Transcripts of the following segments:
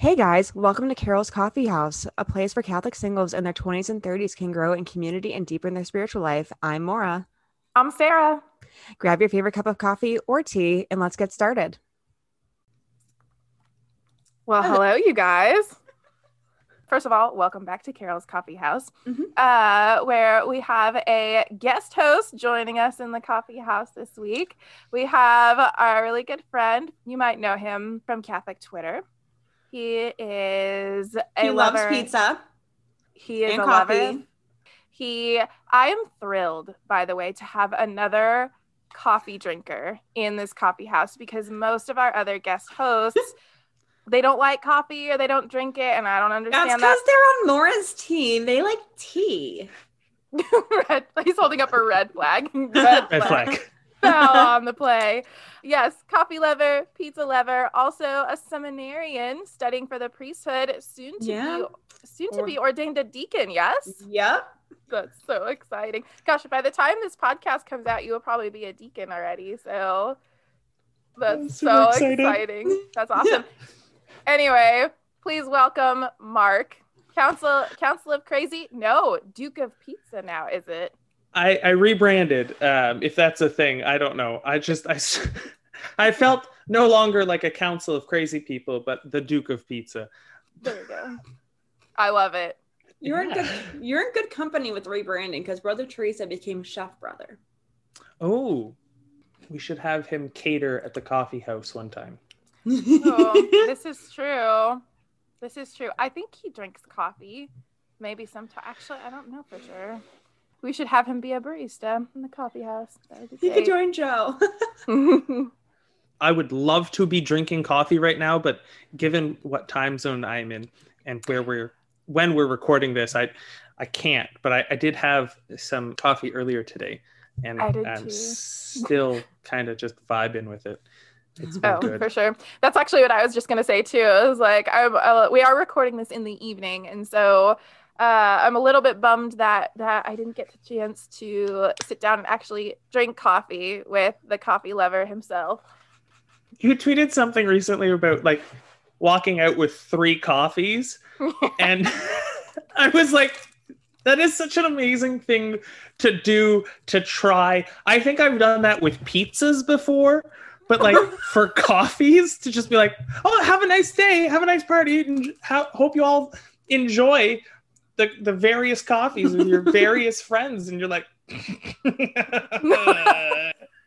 Hey guys, welcome to Carol's Coffee House, a place where Catholic singles in their 20s and 30s can grow in community and deepen their spiritual life. I'm Maura. I'm Sarah. Grab your favorite cup of coffee or tea and let's get started. Well, hello, you guys. First of all, welcome back to Carol's Coffee House, mm-hmm. uh, where we have a guest host joining us in the coffee house this week. We have our really good friend. You might know him from Catholic Twitter. He is a he lover. loves pizza. He is and a coffee. lover. He I am thrilled, by the way, to have another coffee drinker in this coffee house because most of our other guest hosts they don't like coffee or they don't drink it and I don't understand That's that. because they're on Maura's team. They like tea. red, he's holding up a red flag. Red, Red flag. fell on the play. Yes, coffee lover, pizza lover, also a seminarian studying for the priesthood, soon to Yeah. be soon to Or- be ordained a deacon. Yes, Yep. that's so exciting. Gosh, by the time this podcast comes out, you will probably be a deacon already. So that's so so excited. exciting. That's awesome. Anyway, please welcome Mark. Council Council of Crazy? No, Duke of Pizza now, is it? I, I rebranded. Um, if that's a thing, I don't know. I just I, I felt no longer like a council of crazy people, but the Duke of Pizza. There we go. I love it. You're in good you're in good company with rebranding because Brother Teresa became chef brother. Oh, we should have him cater at the coffee house one time. Oh, this is true. This is true. I think he drinks coffee. Maybe sometime. Actually, I don't know for sure. We should have him be a barista in the coffee house. That would he could join Joe. I would love to be drinking coffee right now, but given what time zone I'm in and where we're when we're recording this, I I can't. But I, I did have some coffee earlier today, and I'm too. still kind of just vibing with it. It's been Oh, good. for sure. That's actually what I was just gonna say too. I was like, I'm, uh, we are recording this in the evening, and so uh, I'm a little bit bummed that that I didn't get the chance to sit down and actually drink coffee with the coffee lover himself. You tweeted something recently about like walking out with three coffees, and I was like, that is such an amazing thing to do to try. I think I've done that with pizzas before, but like for coffees to just be like, oh, have a nice day, have a nice party, and ha- hope you all enjoy the the various coffees with your various friends, and you're like,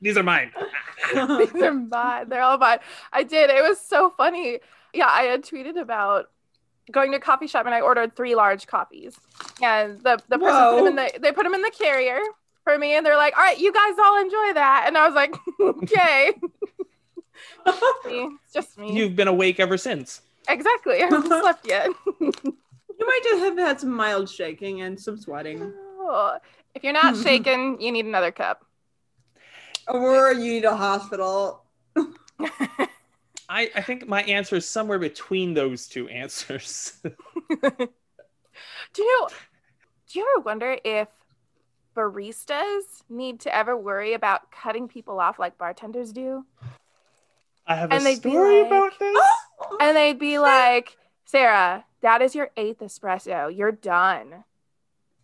these are mine. These are mine. They're all mine. I did. It was so funny. Yeah, I had tweeted about going to a coffee shop and I ordered three large coffees. And the, the person put them in the they put them in the carrier for me and they're like, all right, you guys all enjoy that. And I was like, okay. me. It's just me. You've been awake ever since. Exactly. I haven't slept yet. You might just have had some mild shaking and some sweating. Oh, if you're not shaken, you need another cup. Or you need a hospital. I, I think my answer is somewhere between those two answers. Do you do you ever wonder if baristas need to ever worry about cutting people off like bartenders do? I have And a story like- about this. And they'd be like, Sarah, that is your eighth espresso. You're done.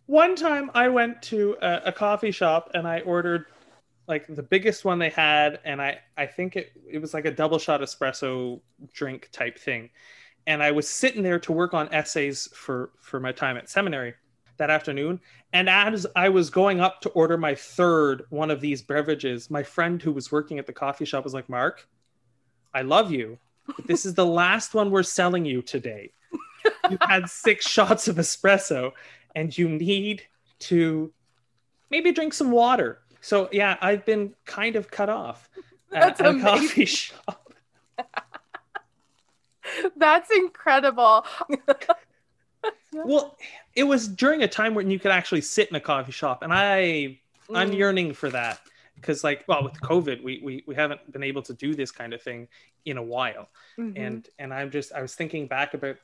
One time I went to a, a coffee shop and I ordered like the biggest one they had, and I, I think it, it was like a double shot espresso drink type thing. And I was sitting there to work on essays for, for my time at seminary that afternoon. And as I was going up to order my third one of these beverages, my friend who was working at the coffee shop was like, Mark, I love you, this is the last one we're selling you today. You've had six shots of espresso and you need to maybe drink some water. So yeah, I've been kind of cut off at, That's at a amazing. coffee shop. That's incredible. Well, it was during a time when you could actually sit in a coffee shop, and I I'm Mm. yearning for that because like well with COVID we, we we haven't been able to do this kind of thing in a while, Mhm. and and I'm just I was thinking back about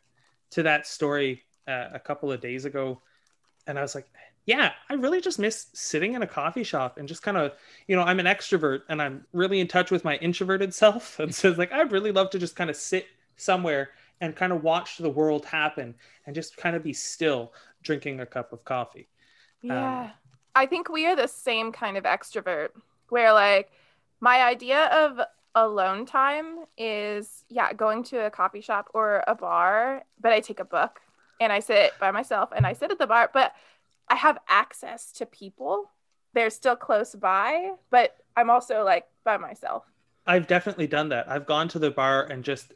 to that story uh, a couple of days ago, and I was like, yeah, I really just miss sitting in a coffee shop and just kind of, you know, I'm an extrovert and I'm really in touch with my introverted self. And so it's like, I'd really love to just kind of sit somewhere and kind of watch the world happen and just kind of be still drinking a cup of coffee. Yeah. Um, I think we are the same kind of extrovert where like my idea of alone time is yeah, going to a coffee shop or a bar, but I take a book and I sit by myself and I sit at the bar, but I have access to people. They're still close by, but I'm also like by myself. I've definitely done that. I've gone to the bar and just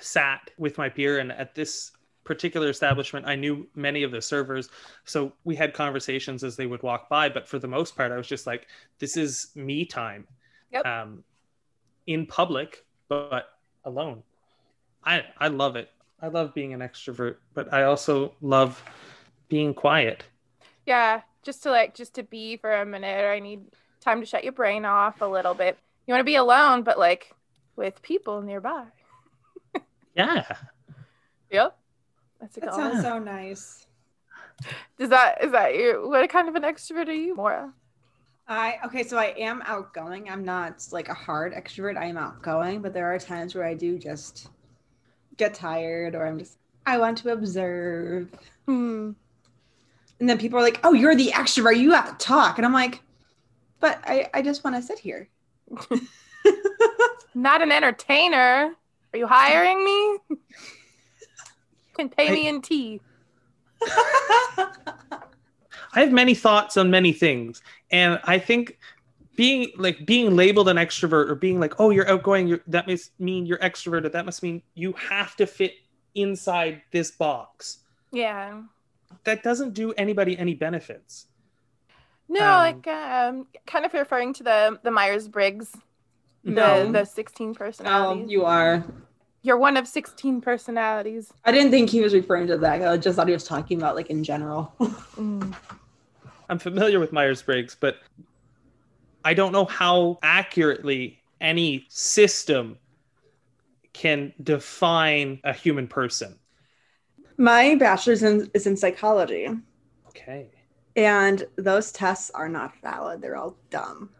sat with my beer and at this particular establishment i knew many of the servers so we had conversations as they would walk by but for the most part i was just like this is me time Yep. um, in public but alone i i love it i love being an extrovert but i also love being quiet Yeah, just to like just to be for a minute or I need time to shut your brain off a little bit. You want to be alone but like with people nearby. yeah Yep. That's a That sounds so nice. Does that is that you? What kind of an extrovert are you, Maura? I okay, so I am outgoing. I'm not like a hard extrovert. I am outgoing, but there are times where I do just get tired or I'm just I want to observe. Hmm. And then people are like, "Oh, you're the extrovert. You have to talk." And I'm like, "But I I just want to sit here." Not an entertainer. Are you hiring me? you can pay I- me in tea. I have many thoughts on many things, and I think being like being labeled an extrovert or being like, oh, you're outgoing, you're, that must mean you're extroverted. That must mean you have to fit inside this box. Yeah. That doesn't do anybody any benefits. No, Um, like um, kind of referring to the the Myers Briggs, the No. the sixteen personalities. you are. You're one of sixteen personalities. I didn't think he was referring to that. I just thought he was talking about like in general. Mm. I'm familiar with Myers Briggs, but I don't know how accurately any system can define a human person. My bachelor's in, is in psychology, Okay. and those tests are not valid. They're all dumb.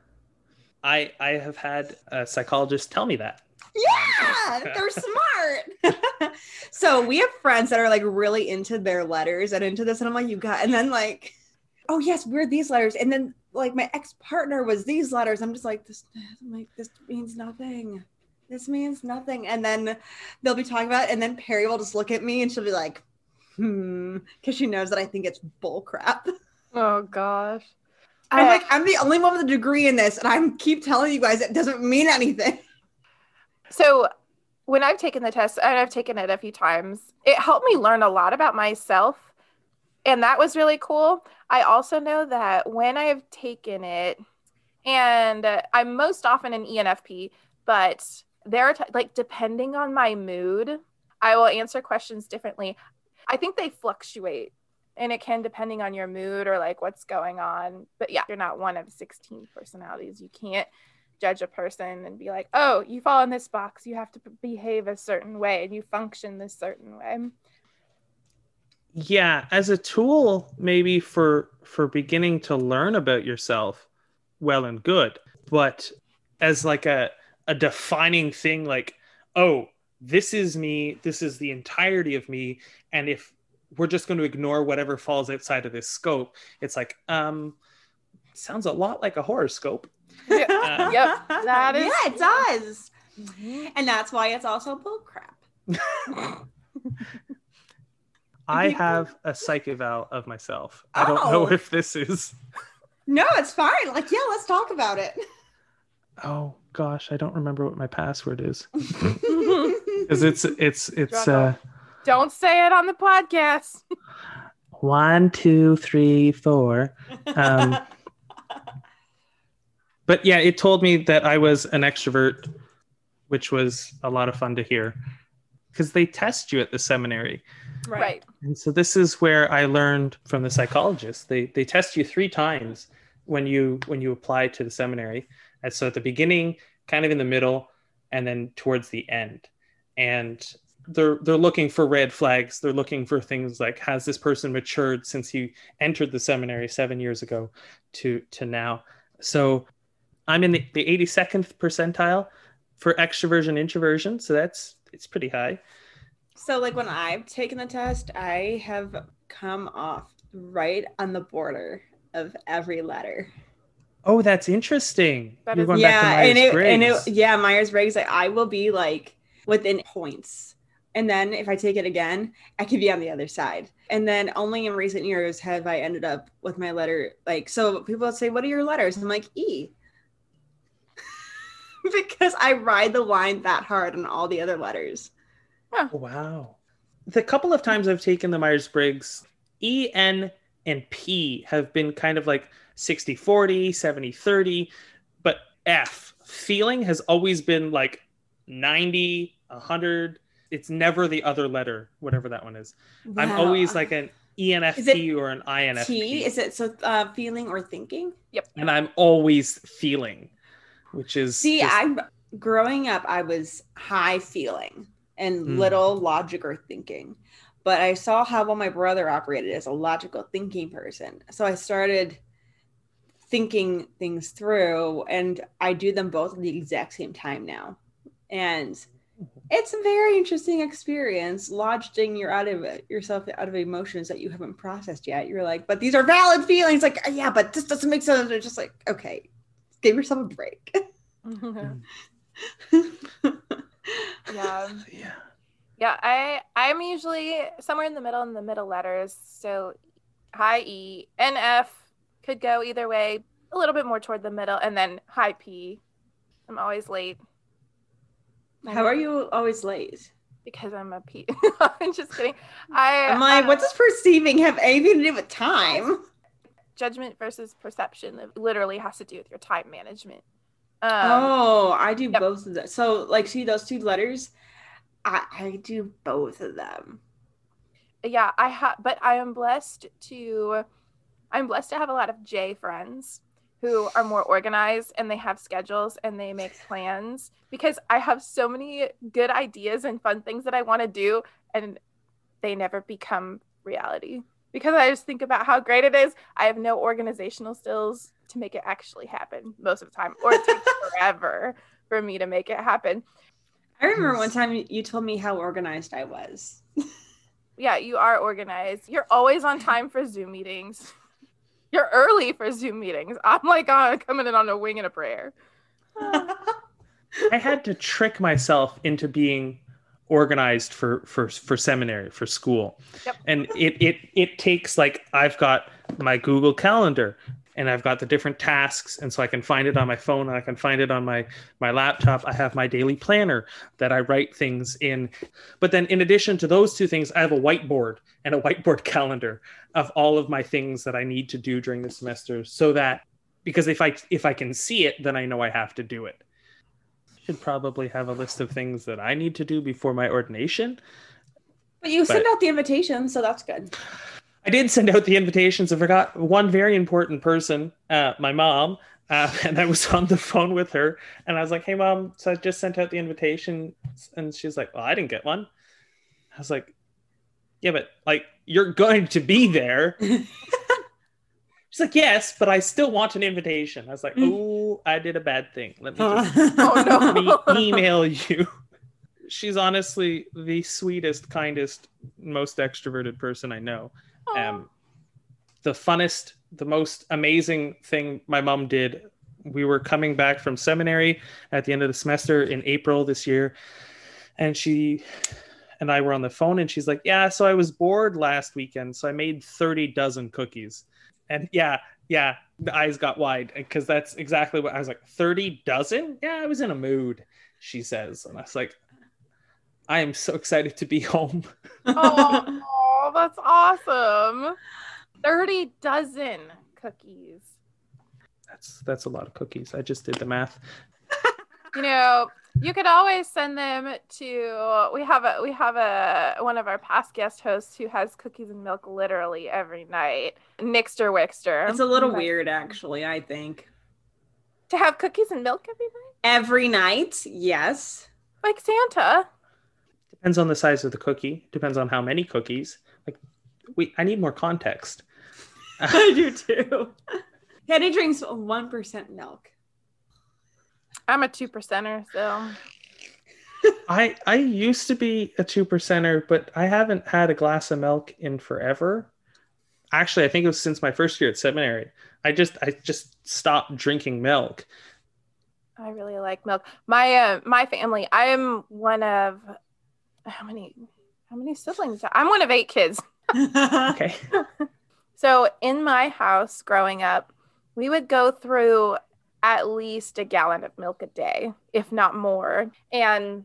I I have had a psychologist tell me that. Yeah, they're smart. so we have friends that are like really into their letters and into this, and I'm like, you got, and then like, oh yes, we're these letters, and then like my ex partner was these letters. I'm just like this. I'm like this means nothing. This means nothing. And then they'll be talking about, it, and then Perry will just look at me and she'll be like, hmm, because she knows that I think it's bull crap. Oh gosh. I'm I- like, I'm the only one with a degree in this, and I keep telling you guys it doesn't mean anything. So when I've taken the test, and I've taken it a few times, it helped me learn a lot about myself. And that was really cool. I also know that when I've taken it, and I'm most often an ENFP, but there are t- like depending on my mood, I will answer questions differently. I think they fluctuate and it can depending on your mood or like what's going on. But yeah, you're not one of 16 personalities. You can't judge a person and be like, oh, you fall in this box. You have to behave a certain way and you function this certain way. yeah as a tool maybe for for beginning to learn about yourself well and good but as like a a defining thing like oh this is me this is the entirety of me and if we're just going to ignore whatever falls outside of this scope it's like um sounds a lot like a horoscope Yeah, yep, that is- yeah, it does, and that's why it's also bull crap. i have a psych eval of myself i don't know Oh. if this is No, it's fine. Like, yeah, let's talk about it. oh gosh i don't remember what my password is because it's it's it's uh Don't say it on the podcast. one two three four um but yeah it told me that i was an extrovert which was a lot of fun to hear because they test you at the seminary. Right. and so this is where i learned from the psychologist they they test you three times when you when you apply to the seminary. And so at the beginning kind of in the middle and then towards the end. And they're they're looking for red flags. They're looking for things like has this person matured since he entered the seminary seven years ago to to now? So i'm in the, the 82nd percentile for extroversion introversion so that's it's pretty high So, like when I've taken the test, I have come off right on the border of every letter. Oh, that's interesting. That You're is- going back yeah, to and it, and Myers-Briggs. it, yeah, Myers Briggs. Like I will be like within points, and then if I take it again, I could be on the other side. And then only in recent years have I ended up with my letter. Like so, people would say, "What are your letters?" I'm like E, because I ride the line that hard on all the other letters. Oh, Wow. The couple of times I've taken the Myers Briggs, E, N, and P have been kind of like 60 40, 70 30. But F, feeling has always been like 90, 100. It's never the other letter, whatever that one is. I'm always like an E ENFP or an INFP. T. Is it so uh, feeling or thinking? Yep. And I'm always feeling, which is. See, just- I'm growing up, I was high feeling and Mm. little logic or thinking. But I saw how well my brother operated as a logical thinking person. So I started thinking things through and I do them both at the exact same time now. And it's a very interesting experience lodging your out of yourself out of emotions that you haven't processed yet. You're like, but these are valid feelings. Like, yeah, but this doesn't make sense. It's just like, okay, give yourself a break. yeah. yeah. Yeah, I I'm usually somewhere in the middle in the middle letters. So high E and F could go either way, a little bit more toward the middle, and then high P. I'm always late. How are you always late? Because I'm a P. I'm just kidding. I I'm like, uh, what does perceiving have anything to do with time? Judgment versus perception? It literally has to do with your time management. Um, oh, I do yep. both of them. So, like, see those two letters? I, I do both of them. yeah i have but i am blessed to i'm blessed to have a lot of j friends who are more organized and they have schedules and they make plans because i have so many good ideas and fun things that i want to do and they never become reality because i just think about how great it is i have no organizational skills to make it actually happen most of the time or it takes forever for me to make it happen I remember one time you told me how organized I was. yeah, you are organized. You're always on time for Zoom meetings. You're early for Zoom meetings. I'm like uh, coming in on a wing and a prayer. I had to trick myself into being organized for for for seminary for school. Yep. and it it it takes like i've got my google calendar and i've got the different tasks. And so i can find it on my phone and i can find it on my my laptop. I have my daily planner that i write things in. But then in addition to those two things i have a whiteboard and a whiteboard calendar of all of my things that i need to do during the semester so that because if i if i can see it then i know i have to do it should probably have a list of things that I need to do before my ordination. But you sent But- out the invitation, so that's good. I did send out the invitations. I forgot one very important person, uh, my mom, uh, and I was on the phone with her, and I was like, "Hey, mom, so I just sent out the invitation," and she's like, "Well, I didn't get one." I was like, "Yeah, but like you're going to be there." She's like, "Yes, but I still want an invitation." I was like, "Oh, I did a bad thing. Let me just Oh no. me email you. She's honestly the sweetest, kindest, most extroverted person I know. Um, the funnest, the most amazing thing my mom did. We were coming back from seminary at the end of the semester in April this year, and she and I were on the phone, and she's like, "Yeah, so I was bored last weekend, so I made thirty dozen cookies." And yeah, yeah, the eyes got wide because that's exactly what I was like. Thirty dozen? Yeah, I was in a mood. She says, and I was like, I am so excited to be home. oh, that's awesome. 30 dozen cookies. That's that's a lot of cookies. I just did the math. You know, you could always send them to we have a we have a one of our past guest hosts who has cookies and milk literally every night. Nixter Wixter. It's a little But weird, actually, I think. To have cookies and milk every night? Every night, yes. Like Santa. Depends on the size of the cookie. Depends on how many cookies. Like, we I need more context. I do too. Kenny drinks 1% milk. I'm a two percenter, so I I used to be a two percenter, but I haven't had a glass of milk in forever. Actually, I think it was since my first year at seminary. I just I just stopped drinking milk. I really like milk. My uh, my family. I am one of how many how many siblings? I'm one of eight kids. Okay. So in my house growing up, we would go through at least a gallon of milk a day, if not more. And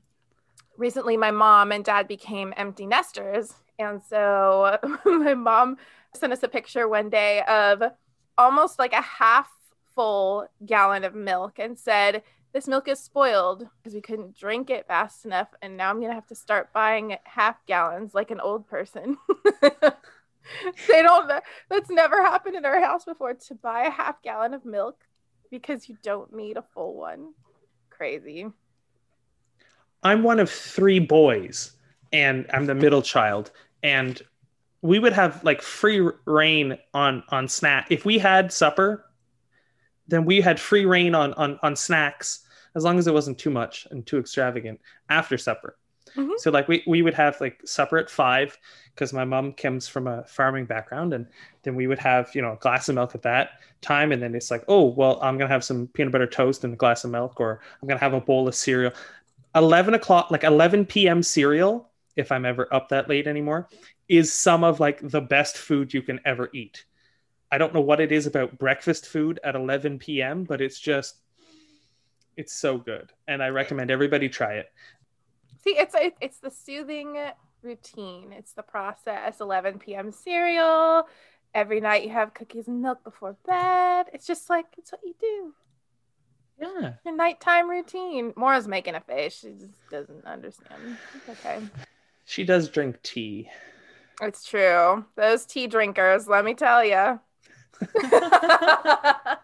recently my mom and dad became empty nesters. And so my mom sent us a picture one day of almost like a half full gallon of milk and said, This milk is spoiled because we couldn't drink it fast enough. And now I'm going to have to start buying half gallons like an old person. they don't, that's never happened in our house before to buy a half gallon of milk because you don't need a full one. Crazy. I'm one of three boys, and I'm the middle child, and we would have like free reign on on snack. If we had supper, then we had free reign on on on snacks as long as it wasn't too much and too extravagant after supper. Mhm. So like we we would have like supper at five because my mom comes from a farming background, and then we would have you know a glass of milk at that time, and then it's like oh well I'm gonna have some peanut butter toast and a glass of milk, or I'm gonna have a bowl of cereal. Eleven o'clock, like eleven p.m. cereal, if I'm ever up that late anymore, is some of like the best food you can ever eat. I don't know what it is about breakfast food at 11 p.m., but it's just it's so good, and I recommend everybody try it. See, it's it, it's the soothing routine. It's the process. 11 p.m. cereal. Every night you have cookies and milk before bed. It's just like it's what you do. Yeah. Your nighttime routine. Maura's making a face. She just doesn't understand. It's okay. She does drink tea. It's true. Those tea drinkers, let me tell you.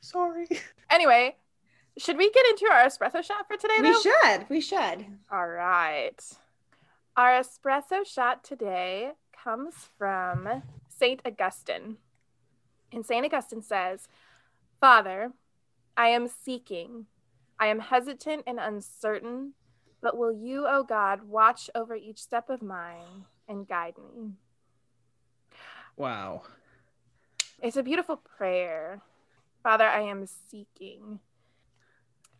Sorry. anyway, should we get into our espresso shot for today? we should. We should. All right. Our espresso shot today comes from St. Augustine. And St. Augustine says, Father, I am seeking. I am hesitant and uncertain, but will you, O God, watch over each step of mine and guide me? Wow. It's a beautiful prayer. Father, I am seeking.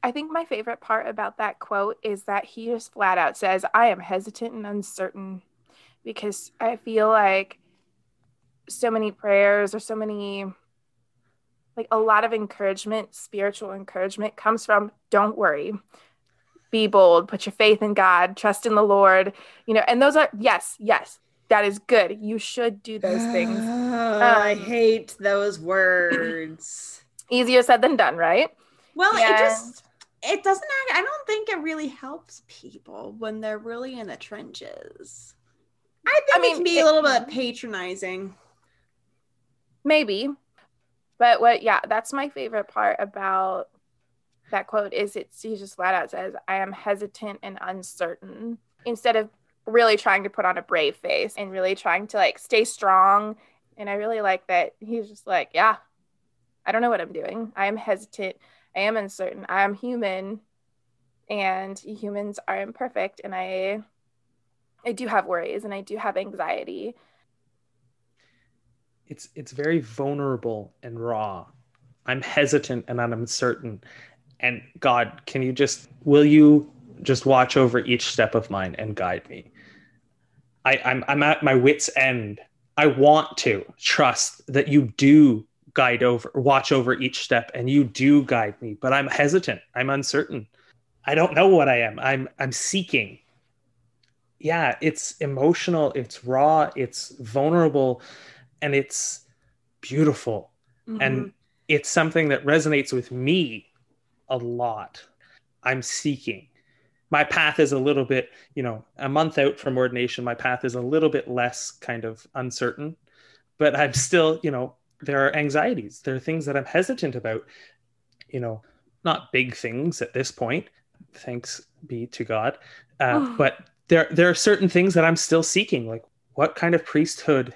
I think my favorite part about that quote is that he just flat out says, I am hesitant and uncertain because I feel like so many prayers or so many, like a lot of encouragement, spiritual encouragement comes from don't worry, be bold, put your faith in God, trust in the Lord, you know, and those are, yes, yes, that is good. You should do those things. Oh, I Um, hate those words. Easier said than done, right? Well, it just it doesn't act, I don't think it really helps people when they're really in the trenches. I think I it mean, can be it- a little bit patronizing. maybe but what yeah that's my favorite part about that quote is it's he just flat out says i am hesitant and uncertain instead of really trying to put on a brave face and really trying to like stay strong and i really like that he's just like yeah i don't know what i'm doing i am hesitant i am uncertain i am human and humans are imperfect and i i do have worries and i do have anxiety It's it's very vulnerable and raw. I'm hesitant and I'm uncertain. And God, can you just will you just watch over each step of mine and guide me? I, I'm I'm at my wits' end. I want to trust that you do guide over watch over each step and you do guide me, but I'm hesitant. I'm uncertain. I don't know what I am. I'm I'm seeking. Yeah, it's emotional, it's raw, it's vulnerable, and it's beautiful. Mm-hmm. And it's something that resonates with me a lot. I'm seeking. My path is a little bit, you know, a month out from ordination, my path is a little bit less kind of uncertain, but I'm still, you know, there are anxieties. There are things that I'm hesitant about, you know, not big things at this point, thanks be to God. Uh, but there, there are certain things that I'm still seeking, like what kind of priesthood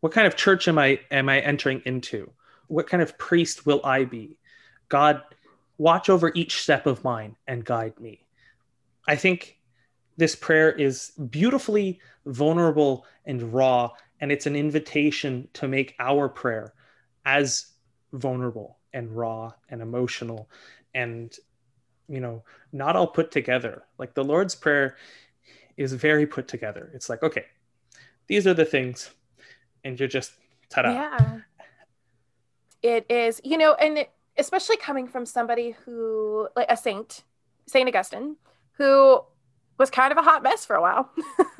what kind of church am i am i entering into? What kind of priest will i be? God watch over each step of mine and guide me. I think this prayer is beautifully vulnerable and raw, and it's an invitation to make our prayer as vulnerable and raw and emotional and you know not all put together like the lord's prayer is very put together it's like okay these are the things and you're just ta-da Yeah. It is, you know, and it, especially coming from somebody who, like a saint, Saint Augustine, who was kind of a hot mess for a while,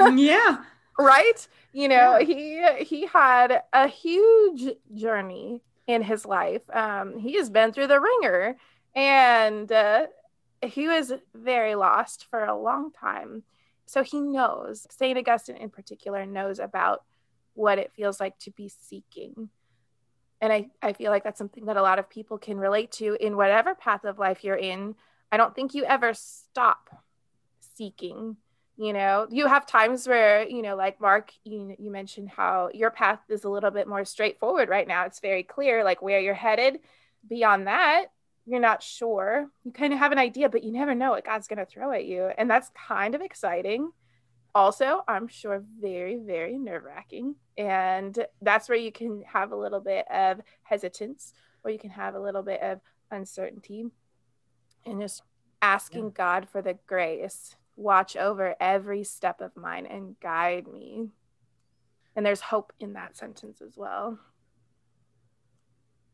yeah. Right? You know, Yeah. he he had a huge journey in his life. Um, he has been through the ringer, and uh, he was very lost for a long time. So he knows, Saint Augustine in particular, knows about what it feels like to be seeking. And I, I feel like that's something that a lot of people can relate to in whatever path of life you're in. I don't think you ever stop seeking. You know, you have times where, you know, like Mark, you, you mentioned how your path is a little bit more straightforward right now. It's very clear, like where you're headed. Beyond that, you're not sure. You kind of have an idea, but you never know what God's going to throw at you. And that's kind of exciting also i'm sure very very nerve wracking and that's where you can have a little bit of hesitance or you can have a little bit of uncertainty and just asking god for the grace watch over every step of mine and guide me. And there's hope in that sentence as well.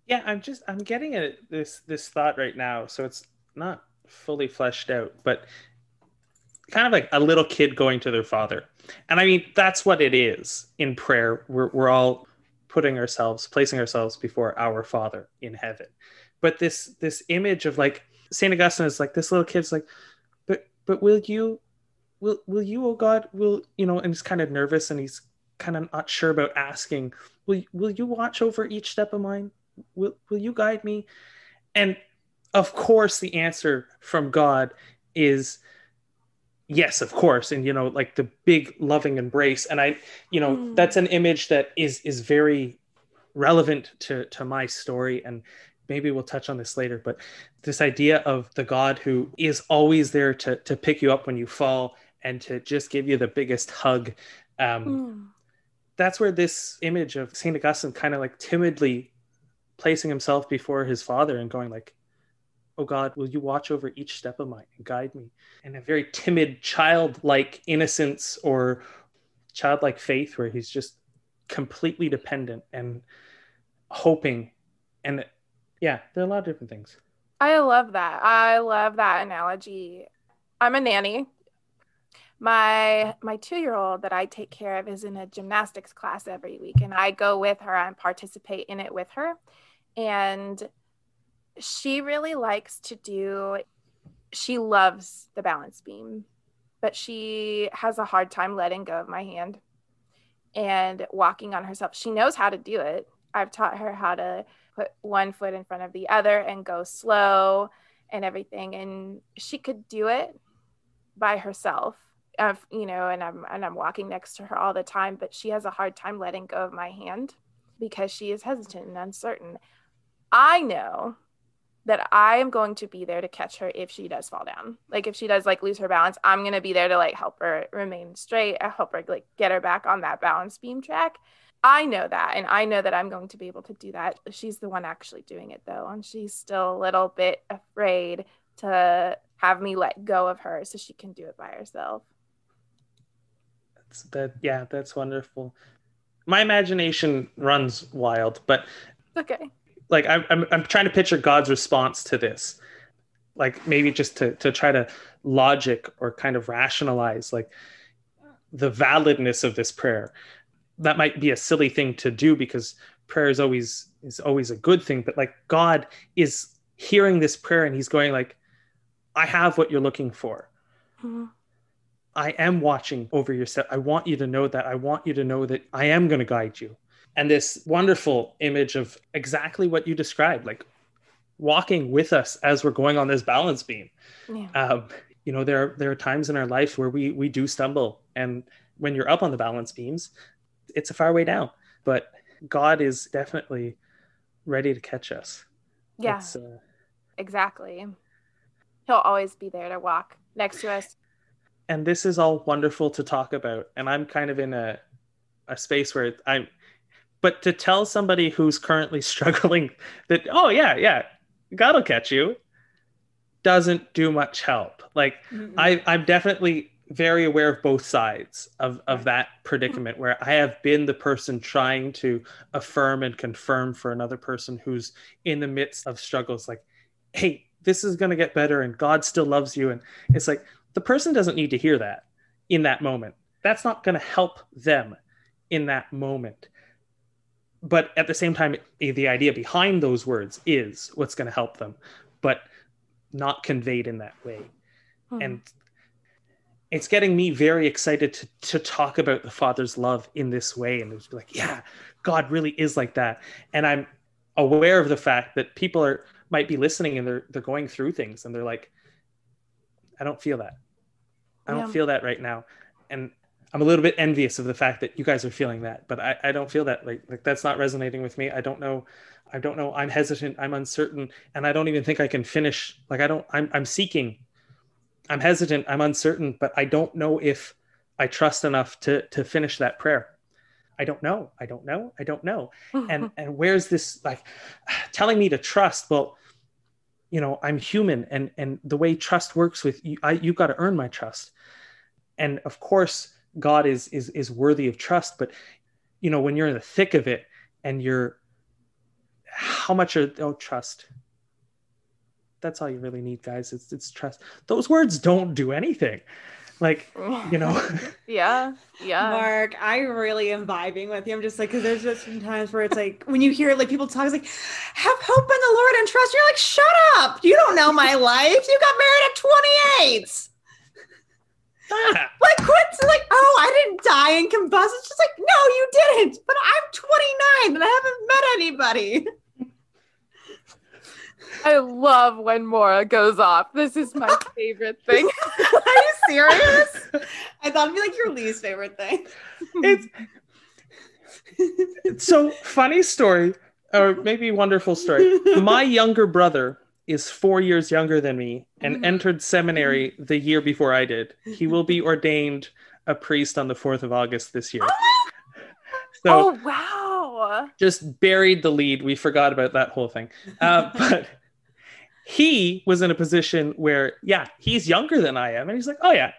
Yeah i'm just i'm getting at this this thought right now. So it's not fully fleshed out but kind of like a little kid going to their father. And i mean that's what it is in prayer. We're, we're all putting ourselves placing ourselves before our father in heaven. But this this image of like saint augustine is like this little kid's like but will you will will you oh god will you know and he's kind of nervous and he's kind of not sure about asking will will you watch over each step of mine? Will will you guide me? And of course the answer from god is yes of course. And you know like the big loving embrace. And i you know Mm. that's an image that is is very relevant to to my story. And maybe we'll touch on this later but this idea of the god who is always there to to pick you up when you fall and to just give you the biggest hug um Mm. that's where this image of Saint Augustine kind of like timidly placing himself before his father and going like, "Oh God, will you watch over each step of mine and guide me?" And a very timid, childlike innocence or childlike faith, where he's just completely dependent and hoping, and yeah, there are a lot of different things. I love that. I love that analogy. I'm a nanny. My my 2-year-old that I take care of is in a gymnastics class every week and I go with her and participate in it with her. And she really likes to do she loves the balance beam, but she has a hard time letting go of my hand and walking on herself. She knows how to do it. I've taught her how to put one foot in front of the other and go slow and everything. And she could do it by herself uh, you know and I'm and I'm walking next to her all the time but she has a hard time letting go of my hand because she is hesitant and uncertain. I know that I am going to be there to catch her if she does fall down. Like if she does like lose her balance I'm going to be there to like help her remain straight I help her like get her back on that balance beam track I know that, and I know that I'm going to be able to do that. She's the one actually doing it though, and she's still a little bit afraid to have me let go of her so she can do it by herself. That's, that yeah, that's wonderful. My imagination runs wild, but Okay. like I'm, I'm, I'm trying to picture God's response to this, like maybe just to to try to logic or kind of rationalize like the validness of this prayer. That might be a silly thing to do because prayer is always is always a good thing, but like God is hearing this prayer and He's going like, "I have what you're looking for." Mhm. I am watching over your step. I want you to know that. I want you to know that I am going to guide you. And this wonderful image of exactly what you described, like walking with us as we're going on this balance beam. Yeah. Um, you know, there are, there are times in our life where we we do stumble, and when you're up on the balance beams, it's a far way down. But God is definitely ready to catch us. Yeah, uh, exactly. He'll always be there to walk next to us and this is all wonderful to talk about and i'm kind of in a a space where i'm but to tell somebody who's currently struggling that oh yeah yeah god will catch you doesn't do much help like Mm-mm. I, I'm definitely very aware of both sides of, of that predicament where I have been the person trying to affirm and confirm for another person who's in the midst of struggles like, hey, this is going to get better and God still loves you. And it's like the person doesn't need to hear that in that moment. That's not going to help them in that moment. But at the same time, the idea behind those words is what's going to help them, but not conveyed in that way Hmm. and it's getting me very excited to, to talk about the father's love in this way and it's like yeah god really is like that. And i'm aware of the fact that people are might be listening and they're they're going through things and they're like i don't feel that. I don't Yeah. feel that right now. And i'm a little bit envious of the fact that you guys are feeling that but i, I don't feel that like, like that's not resonating with me. I don't know i don't know. I'm hesitant. I'm uncertain. And i don't even think i can finish like i don't i'm, I'm seeking I'm hesitant, I'm uncertain, but I don't know if I trust enough to to finish that prayer. I don't know. I don't know. I don't know. And and where's this like telling me to trust? Well, you know, I'm human and and the way trust works with you I you got to earn my trust. And of course, God is is is worthy of trust, but you know, when you're in the thick of it and you're how much are oh trust that's all you really need guys it's it's trust those words don't do anything like you know yeah, yeah. Mark, I really am vibing with you. I'm just like, because there's just some times where it's like, when you hear like people talk, it's like, have hope in the Lord and trust. You're like, shut up. You don't know my life. You got married at 28. ah, Like, quit. Like, oh, I didn't die in combust. It's just like, no, you didn't. But I'm 29 and I haven't met anybody. I love when Mora goes off. This is my favorite thing. Are you serious? I thought it'd be like your least favorite thing. it's so funny story or maybe wonderful story my younger brother is four years younger than me and Mhm. entered seminary the year before i did he will be ordained a priest on the 4th of august this year so oh wow. Just buried the lead. We forgot about that whole thing. Uh, but he was in a position where, yeah, he's younger than I am, and he's like, "Oh yeah,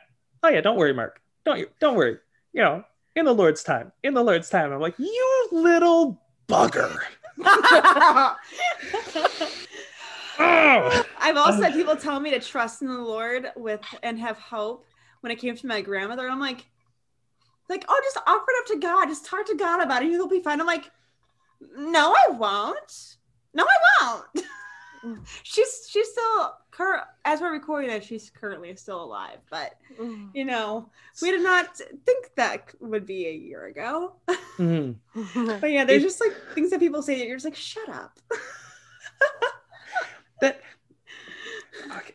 oh yeah, don't worry, Mark, don't don't worry, you know, in the Lord's time, in the Lord's time." I'm like, "You little bugger." Oh, I've also had people tell me to trust in the Lord with and have hope when it came to my grandmother. I'm like, like, oh, just offer it up to God. Just talk to God about it. He'll be fine. I'm like, no, I won't. No, I won't. she's she's still cur- as we're recording this, she's currently still alive. But you know, we did not think that would be a year ago. Mhm. But yeah, there's It- just like things that people say that you're just like, shut up. that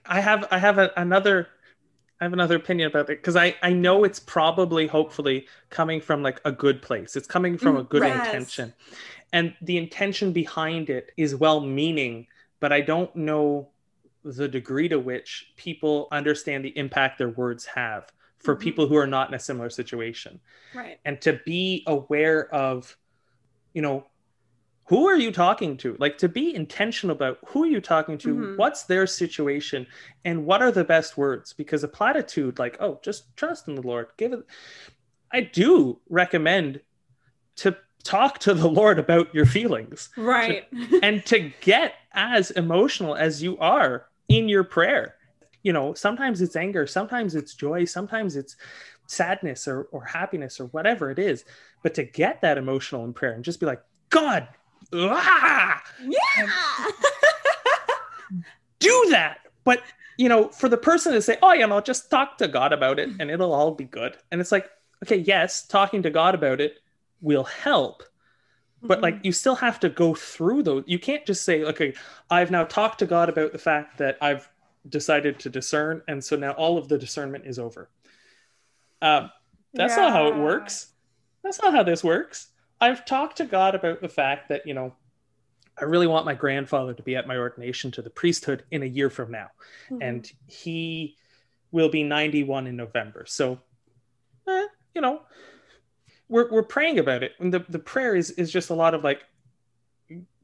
I have I have a, another I have another opinion about it because I I know it's probably hopefully coming from like a good place. It's coming from a good Yes. intention. And the intention behind it is well meaning, but I don't know the degree to which people understand the impact their words have for Mhm. people who are not in a similar situation Right. and to be aware of you know who are you talking to like to be intentional about who are you talking to Mhm. what's their situation and what are the best words because a platitude like oh just trust in the lord give it i do recommend to talk to the lord about your feelings Right. and to get as emotional as you are in your prayer you know sometimes it's anger sometimes it's joy sometimes it's sadness or, or happiness or whatever it is but to get that emotional in prayer and just be like god ah, yeah. do that. But you know for the person to say oh you know just talk to god about it and it'll all be good. And it's like okay yes talking to god about it will help. But like you still have to go through those you can't just say okay i've now talked to god about the fact that i've decided to discern and so now all of the discernment is over. Um, that's not how it works. That's not how this works i've talked to god about the fact that you know i really want my grandfather to be at my ordination to the priesthood in a year from now Mhm. and he will be 91 in November. So, eh, you know, we're, we're praying about it. And the, the prayer is, is just a lot of like,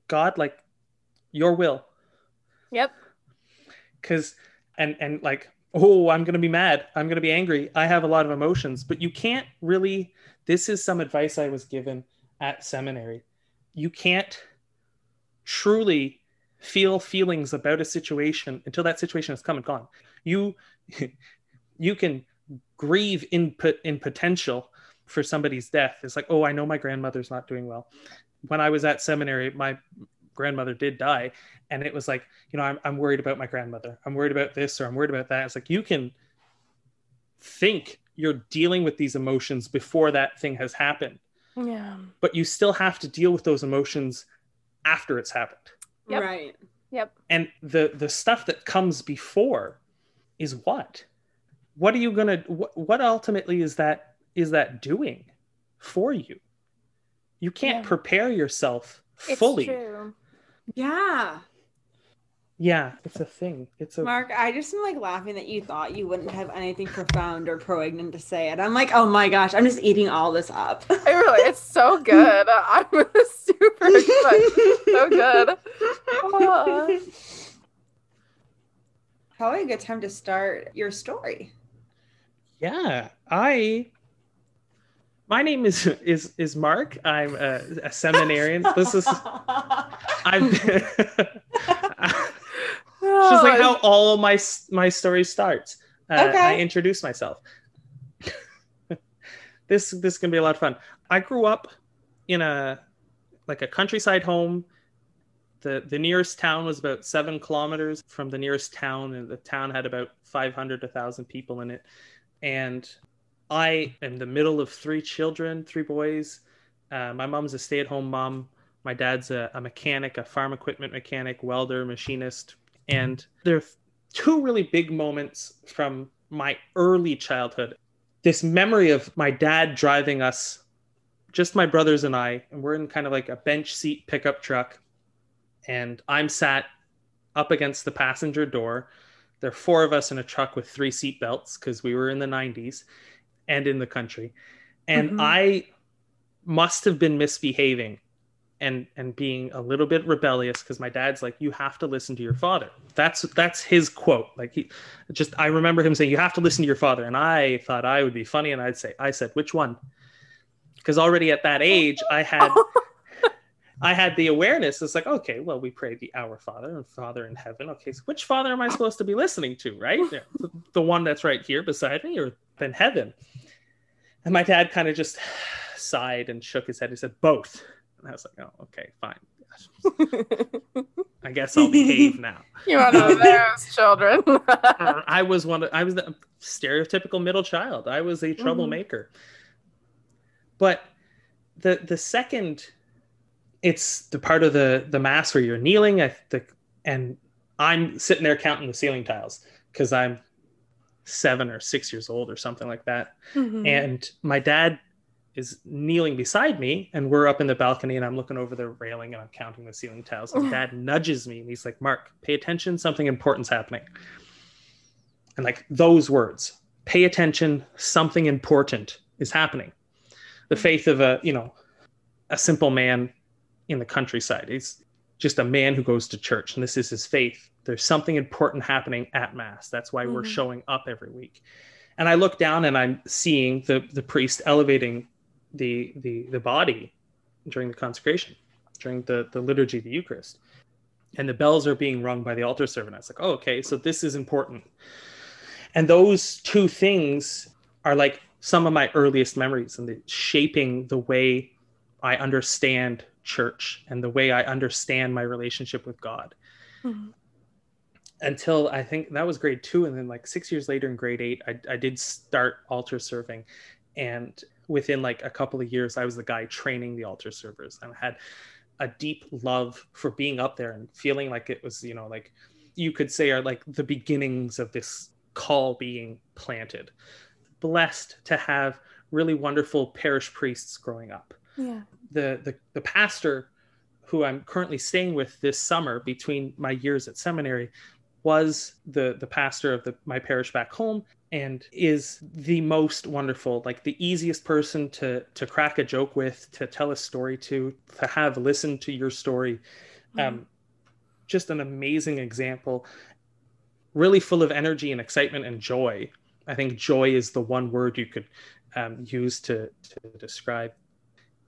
God, like your will. Yep. Cause, and, and like, oh, I'm going to be mad. I'm going to be angry. I have a lot of emotions, but you can't really, this is some advice I was given at seminary. You can't truly feel feelings about a situation until that situation has come and gone. You you can grieve in in potential for somebody's death. It's like, oh, I know my grandmother's not doing well. When I was at seminary, my grandmother did die, and it was like, you know, I'm I'm worried about my grandmother. I'm worried about this or I'm worried about that. It's like you can think you're dealing with these emotions before that thing has happened. Yeah. But you still have to deal with those emotions after it's happened. Yep. Right. Yep. And the the stuff that comes before is what? What are you gonna? What, what ultimately is that is that doing for you? You can't Yeah. prepare yourself It's fully. true. Yeah. Yeah, it's a thing. It's a Mark, I just am like laughing that you thought you wouldn't have anything profound or poignant to say. And I'm like, oh my gosh, I'm just eating all this up. I really, it's so good. I'm super excited. So good. Ah. Probably a good time to start your story. yeah. I. My name is is is Mark. I'm a, a seminarian. This is I've. It's just like how all my my story starts. Uh, Okay. I introduce myself. this this is gonna be a lot of fun. I grew up in a like a countryside home. the The nearest town was about seven kilometers from the nearest town, and the town had about five hundred to thousand people in it. And I am the middle of three children, three boys. Uh, my mom's a stay at home mom. My dad's a, a mechanic, a farm equipment mechanic, welder, machinist. And there are two really big moments from my early childhood. This memory of my dad driving us, just my brothers and I, and we're in kind of like a bench seat pickup truck. And I'm sat up against the passenger door. There are four of us in a truck with three seat belts because we were in the 90s and in the country. And Mhm. I must have been misbehaving and and being a little bit rebellious because my dad's like you have to listen to your father. That's that's his quote. Like he just i remember him saying you have to listen to your father. And i thought i would be funny and i'd say i said which one? Because already at that age i had i had the awareness. It's like okay well we pray the our father and father in heaven. Okay so which father am i supposed to be listening to right? The- the one that's right here beside me or in heaven? And my dad kind of just sighed and shook his head he said both and I was like, oh, okay, fine. I guess I'll behave now. You're one of those children. I was one of, I was the stereotypical middle child. I was a troublemaker. But the the second it's the part of the the mass where you're kneeling I the, and I'm sitting there counting the ceiling tiles because I'm seven or six years old or something like that. Mhm. and my dad is kneeling beside me and we're up in the balcony and i'm looking over the railing and i'm counting the ceiling tiles and dad nudges me and he's like mark pay attention something important's happening. And like those words pay attention something important is happening. The faith of a you know a simple man in the countryside. He's just a man who goes to church and this is his faith. There's something important happening at mass. That's why we're Mhm. showing up every week. And I look down and I'm seeing the the priest elevating the the the body during the consecration, during the the liturgy of the Eucharist, and the bells are being rung by the altar servant. I was like, oh, okay, so this is important. And those two things are like some of my earliest memories and the shaping the way I understand church and the way I understand my relationship with God Mhm. until I think that was grade two. And then like six years later in grade eight, I, I did start altar serving. And within like a couple of years, I was the guy training the altar servers and I had a deep love for being up there and feeling like it was, you know, like you could say are like the beginnings of this call being planted. Blessed to have really wonderful parish priests growing up Yeah. the, the the pastor who I'm currently staying with this summer between my years at seminary was the the pastor of the my parish back home and is the most wonderful like the easiest person to to crack a joke with to tell a story to to have listened to your story. Mm-hmm. um just an amazing example. Really full of energy and excitement and joy. I think joy is the one word you could um, use to to describe.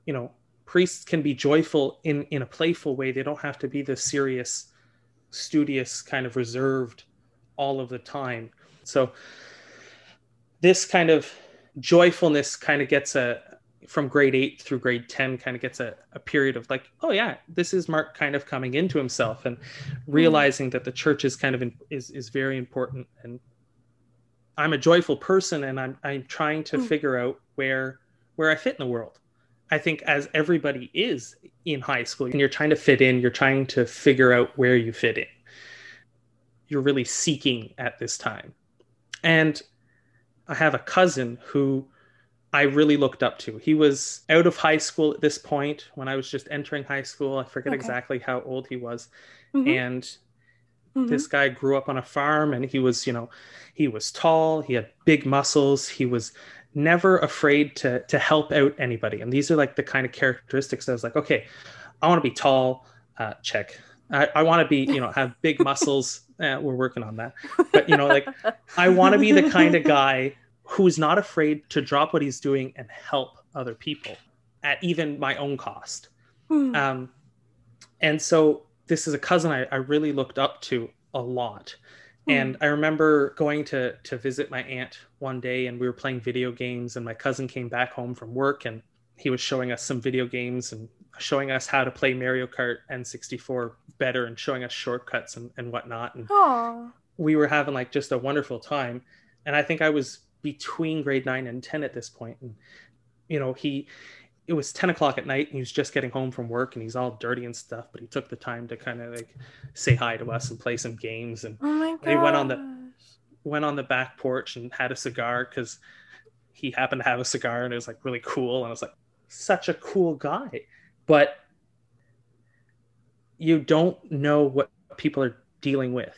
You know priests can be joyful in in a playful way. They don't have to be the serious studious kind of reserved all of the time. So this kind of joyfulness kind of gets a from grade 8 through grade 10 kind of gets a, a period of like oh yeah this is mark kind of coming into himself and realizing that the church is kind of in, is is very important. And i'm a joyful person and i'm i'm trying to mm. figure out where where i fit in the world i think as everybody is in high school and you're trying to fit in you're trying to figure out where you fit in you're really seeking at this time and I have a cousin who I really looked up to. He was out of high school at this point when I was just entering high school. I forget okay. exactly how old he was. Mm-hmm. And mm-hmm. this guy grew up on a farm and he was, you know, he was tall, he had big muscles, he was never afraid to to help out anybody. And these are like the kind of characteristics that I was like, okay, I want to be tall, uh, check. I, I want to be, you know, have big muscles. Eh, we're working on that. But you know, like I want to be the kind of guy who's not afraid to drop what he's doing and help other people at even my own cost. Hmm. Um, and so this is a cousin I, I really looked up to a lot. Hmm. And I remember going to to visit my aunt one day and we were playing video games and my cousin came back home from work and he was showing us some video games and showing us how to play Mario Kart N64 better and showing us shortcuts and, and whatnot. And Aww. we were having like just a wonderful time. And I think I was between grade nine and 10 at this point. And, you know, he, it was 10 o'clock at night and he was just getting home from work and he's all dirty and stuff, but he took the time to kind of like say hi to us and play some games. And, oh went on the, went on the back porch and had a cigar because he happened to have a cigar and it was like really cool. And I was like, such a cool guy but you don't know what people are dealing with.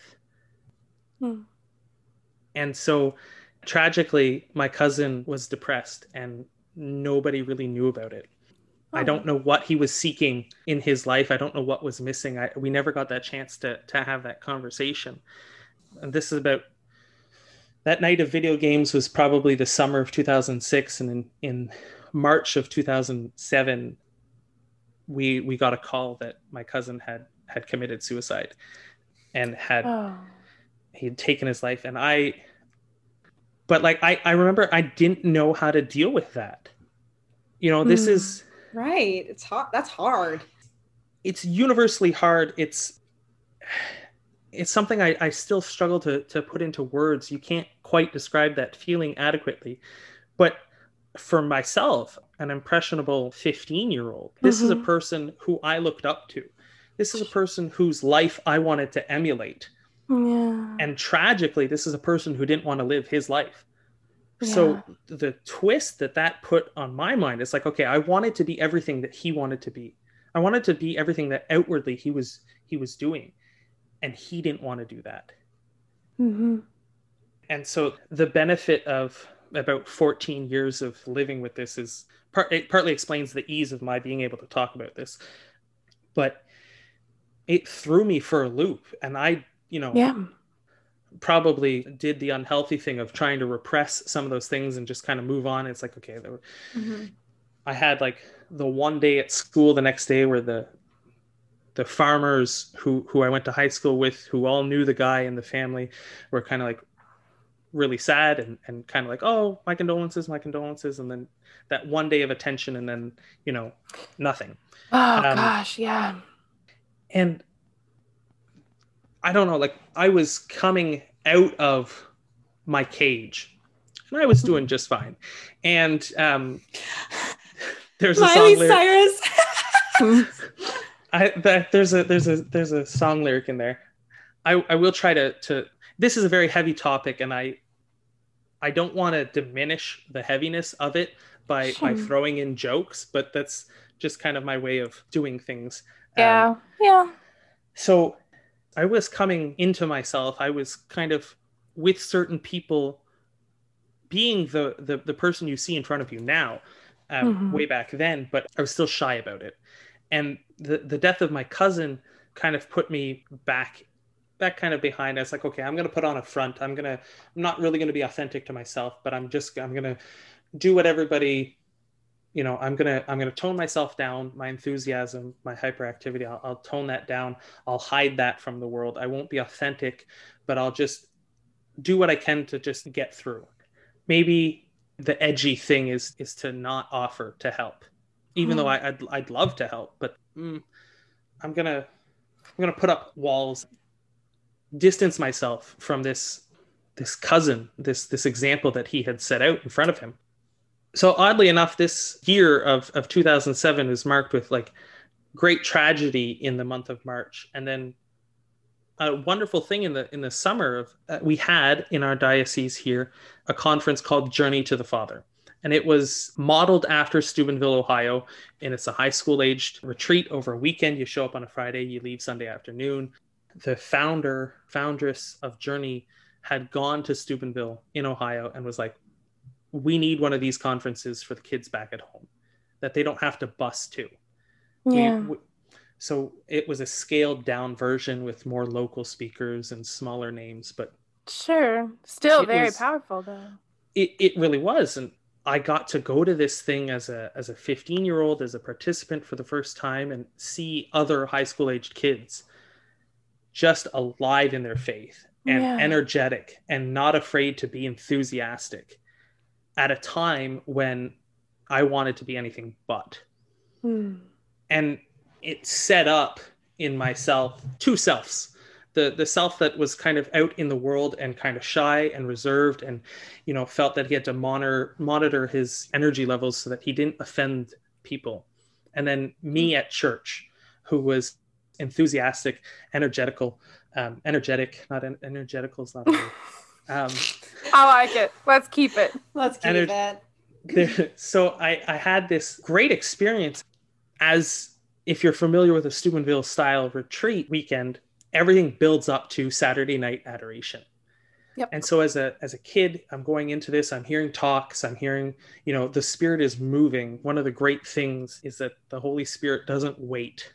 Hmm. And so tragically, my cousin was depressed and nobody really knew about it. Oh. I don't know what he was seeking in his life. I don't know what was missing. I, we never got that chance to, to have that conversation. And this is about that night of video games was probably the summer of 2006. And in, in March of 2007, we we got a call that my cousin had had committed suicide and had oh. he had taken his life and i but like i i remember i didn't know how to deal with that you know this mm. is right it's hard that's hard it's universally hard it's it's something I, I still struggle to to put into words you can't quite describe that feeling adequately but for myself, an impressionable 15 year old, this mm-hmm. is a mm-hmm. person who I looked up to. This is a person whose life I wanted to emulate. Yeah. And tragically, this is a person who didn't want to live his life. Yeah. So the twist that that put on my mind is like, okay, I wanted to be everything that he wanted to be. I wanted to be everything that outwardly he was he was doing, and he didn't want to do that. Mm-hmm. And so the benefit of about 14 years of living with this is part it partly explains the ease of my being able to talk about this but it threw me for a loop and i you know yeah probably did the unhealthy thing of trying to repress some of those things and just kind of move on it's like okay were, mm-hmm. i had like the one day at school the next day where the the farmers who who i went to high school with who all knew the guy and the family were kind of like really sad and, and kind of like, oh, my condolences, my condolences. And then that one day of attention and then, you know, nothing. Oh, um, gosh. Yeah. And I don't know, like I was coming out of my cage and I was doing just fine. And um, there's a Miley song Cyrus. I, that, there's a there's a there's a song lyric in there. I, I will try to to this is a very heavy topic and i i don't want to diminish the heaviness of it by by throwing in jokes but that's just kind of my way of doing things yeah um, yeah so I was coming into myself. I was kind of with certain people being the the, the person you see in front of you now um, mm-hmm. way back then but i was still shy about it and the the death of my cousin kind of put me back back kind of behind i was like okay i'm gonna put on a front i'm gonna i'm not really gonna be authentic to myself but i'm just i'm gonna do what everybody you know i'm gonna i'm gonna tone myself down my enthusiasm my hyperactivity I'll, I'll tone that down. I'll hide that from the world. I won't be authentic but i'll just do what i can to just get through. Maybe the edgy thing is is to not offer to help even though hmm. I, would I'd love to help but mm, i'm gonna i'm gonna put up walls distance myself from this this cousin this this example that he had set out in front of him so oddly enough this year of of 2007 is marked with like great tragedy in the month of march and then a wonderful thing in the in the summer of uh, we had in our diocese here a conference called Journey to the Father. And it was modeled after Steubenville, Ohio. And it's a high school aged retreat over a weekend. You show up on a Friday, you leave Sunday afternoon. The founder, foundress of Journey had gone to Steubenville in Ohio and was like, we need one of these conferences for the kids back at home that they don't have to bus to. Yeah. We, we, so it was a scaled down version with more local speakers and smaller names, but sure, still very was, powerful though. It it really was, and I got to go to this thing as a as a 15 year old as a participant for the first time and see other high school aged kids just alive in their faith and yeah. energetic and not afraid to be enthusiastic at a time when I wanted to be anything but. Hmm. And it set up in myself two selves the the self that was kind of out in the world and kind of shy and reserved and you know felt that he had to monitor monitor his energy levels so that he didn't offend people and then me at church who was enthusiastic energetical um, energetic not en- energetical is not a word um, i like it let's keep it let's keep ener- it there, so I, I had this great experience as if you're familiar with a Steubenville style retreat weekend, everything builds up to Saturday night adoration. Yep. And so as a as a kid, I'm going into this, I'm hearing talks, I'm hearing, you know, the spirit is moving. One of the great things is that the Holy Spirit doesn't wait.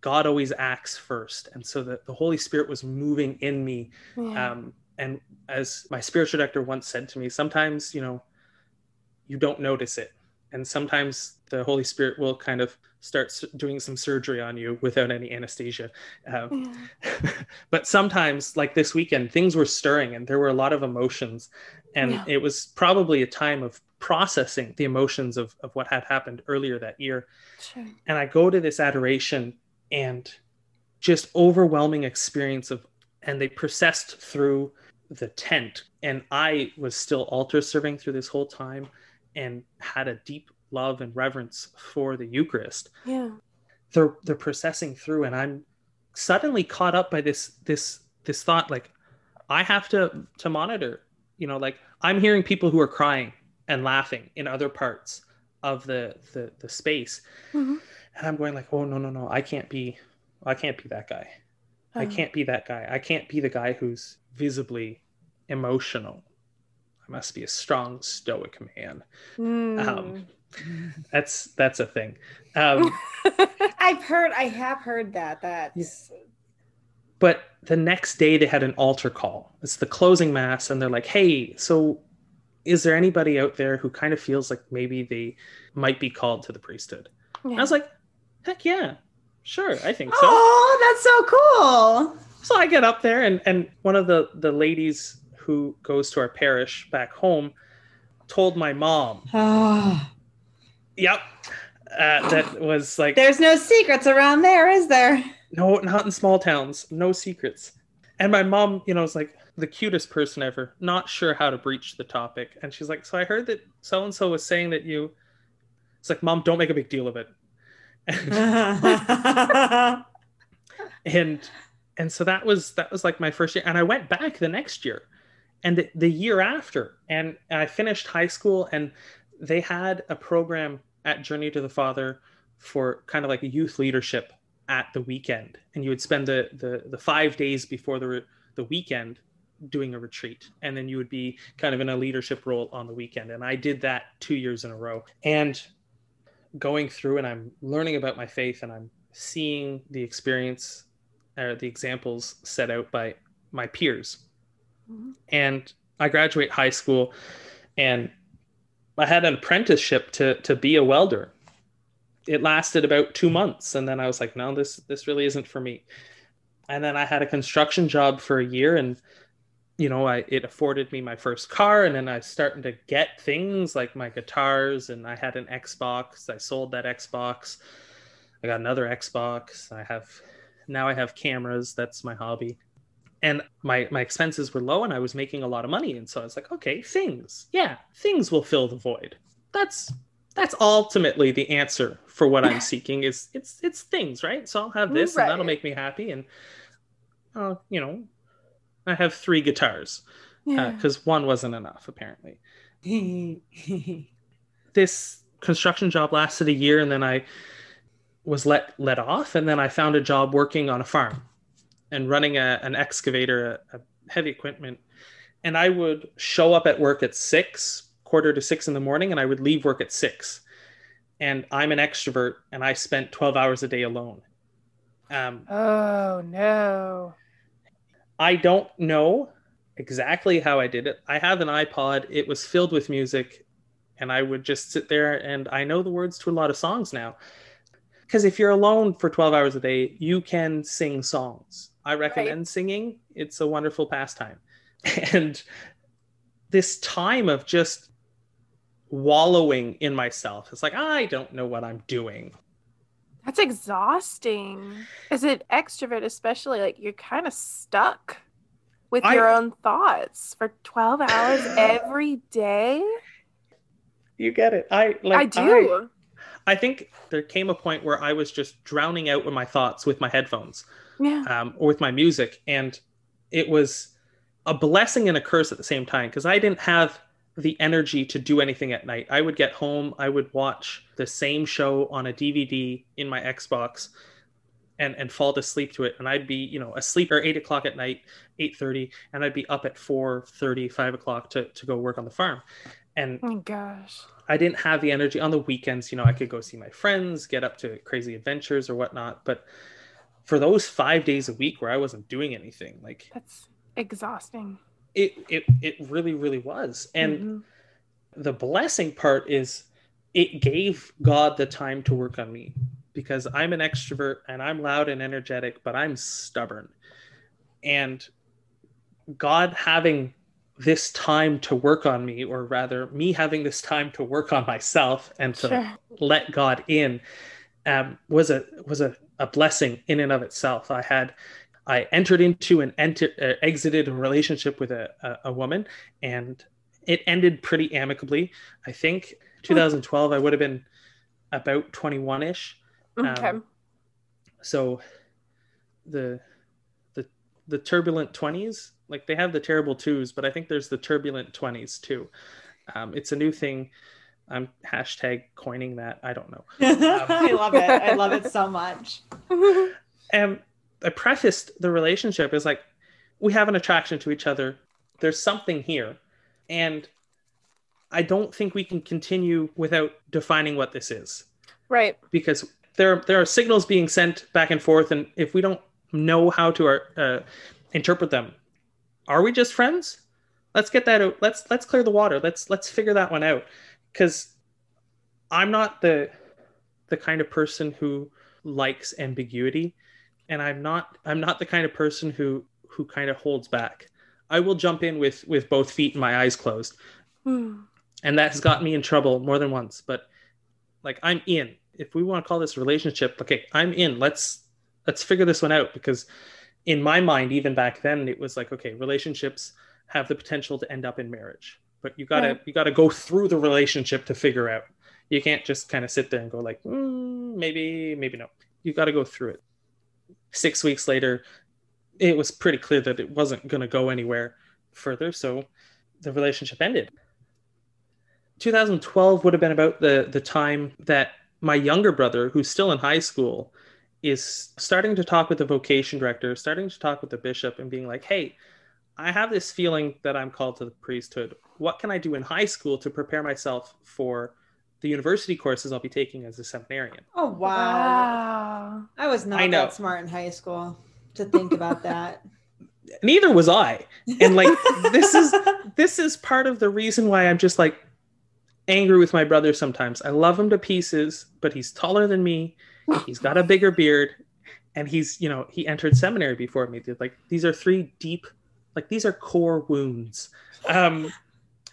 God always acts first. And so that the Holy Spirit was moving in me. Yeah. Um, and as my spiritual director once said to me, sometimes, you know, you don't notice it. And sometimes the Holy Spirit will kind of start doing some surgery on you without any anesthesia. Um, yeah. but sometimes, like this weekend, things were stirring and there were a lot of emotions. And yeah. it was probably a time of processing the emotions of, of what had happened earlier that year. Sure. And I go to this adoration and just overwhelming experience of, and they processed through the tent. And I was still altar serving through this whole time and had a deep love and reverence for the Eucharist. Yeah. They're they're processing through and I'm suddenly caught up by this this this thought like I have to to monitor, you know, like I'm hearing people who are crying and laughing in other parts of the the, the space. Mm-hmm. And I'm going like, "Oh no, no, no. I can't be I can't be that guy. I oh. can't be that guy. I can't be the guy who's visibly emotional. I must be a strong stoic man." Mm. Um, that's that's a thing. Um, I've heard, I have heard that. That's. But the next day they had an altar call. It's the closing mass, and they're like, "Hey, so is there anybody out there who kind of feels like maybe they might be called to the priesthood?" Yeah. I was like, "Heck yeah, sure, I think so." Oh, that's so cool. So I get up there, and and one of the the ladies who goes to our parish back home told my mom. Oh Yep. Uh, that was like. There's no secrets around there, is there? No, not in small towns. No secrets. And my mom, you know, was like the cutest person ever. Not sure how to breach the topic, and she's like, "So I heard that so and so was saying that you." It's like, "Mom, don't make a big deal of it." and and so that was that was like my first year, and I went back the next year, and the, the year after, and, I finished high school, and they had a program at Journey to the Father for kind of like a youth leadership at the weekend. And you would spend the the, the five days before the the weekend doing a retreat. And then you would be kind of in a leadership role on the weekend. And i did that two years in a row. And going through and i'm learning about my faith and i'm seeing the experience or the examples set out by my peers. Mm-hmm. and i graduate high school and i had an apprenticeship to to be a welder. It lasted about two months and then i was like no this this really isn't for me. And then i had a construction job for a year and you know, I it afforded me my first car, and then I starting to get things like my guitars, and I had an Xbox. I sold that Xbox. I got another Xbox. I have now I have cameras. That's my hobby, and my my expenses were low, and I was making a lot of money, and so I was like, okay, things, yeah, things will fill the void. That's that's ultimately the answer for what I'm seeking. Is it's it's things, right? So I'll have this, right. and that'll make me happy, and uh, you know, I have three guitars because uh, yeah. uh, one wasn't enough apparently. this construction job lasted a year, and then I was let let off, and then I found a job working on a farm and running a, an excavator, a, a heavy equipment. And I would show up at work at six, quarter to six in the morning, and I would leave work at six. And I'm an extrovert, and I spent 12 hours a day alone. Um, oh no! I don't know exactly how I did it. I have an iPod, it was filled with music, and I would just sit there and I know the words to a lot of songs now. Because if you're alone for 12 hours a day, you can sing songs. I recommend right. singing, it's a wonderful pastime. And this time of just wallowing in myself, it's like, I don't know what I'm doing. That's exhausting. As an extrovert, especially, like you're kind of stuck with I, your own thoughts for 12 hours every day. You get it. I like I do. I, I, think there came a point where I was just drowning out with my thoughts with my headphones. Yeah. Um, or with my music. And it was a blessing and a curse at the same time because I didn't have the energy to do anything at night. I would get home, I would watch the same show on a DVD in my Xbox and and fall to sleep to it. And I'd be, you know, asleep or eight o'clock at night, 8:30, and I'd be up at 4:30, 5 o'clock to, to go work on the farm. And oh gosh. I didn't have the energy on the weekends, you know, I could go see my friends, get up to crazy adventures or whatnot. But for those five days a week where I wasn't doing anything, like that's exhausting it it it really really was and mm-hmm. the blessing part is it gave god the time to work on me because i'm an extrovert and i'm loud and energetic but i'm stubborn and god having this time to work on me or rather me having this time to work on myself and to sure. let god in um, was a was a, a blessing in and of itself i had I entered into and enter, uh, exited a relationship with a, a, a, woman, and it ended pretty amicably. I think 2012, I would have been about 21 ish. Okay. Um, so the the the turbulent 20s, like they have the terrible twos, but I think there's the turbulent 20s too. Um, it's a new thing. I'm hashtag coining that. I don't know. Um, I love it. I love it so much. Um, I prefaced the relationship as like we have an attraction to each other. There's something here, and I don't think we can continue without defining what this is. Right. Because there there are signals being sent back and forth, and if we don't know how to uh, interpret them, are we just friends? Let's get that out. Let's let's clear the water. Let's let's figure that one out. Because I'm not the the kind of person who likes ambiguity and i'm not i'm not the kind of person who who kind of holds back. I will jump in with with both feet and my eyes closed. Mm. and that has got me in trouble more than once but like i'm in. If we want to call this relationship okay i'm in. Let's let's figure this one out because in my mind even back then it was like okay relationships have the potential to end up in marriage but you gotta right. you gotta go through the relationship to figure out. You can't just kind of sit there and go like mm, maybe maybe no. You got to go through it six weeks later, it was pretty clear that it wasn't going to go anywhere further. So the relationship ended. 2012 would have been about the the time that my younger brother, who's still in high school, is starting to talk with the vocation director, starting to talk with the bishop, and being like, hey, I have this feeling that I'm called to the priesthood. What can I do in high school to prepare myself for the university courses I'll be taking as a seminarian? Oh wow. Wow. I was not I know. that smart in high school to think about that. Neither was I. And like this is this is part of the reason why I'm just like angry with my brother sometimes. I love him to pieces, but he's taller than me. He's got a bigger beard and he's, you know, he entered seminary before me. Like these are three deep like these are core wounds. Um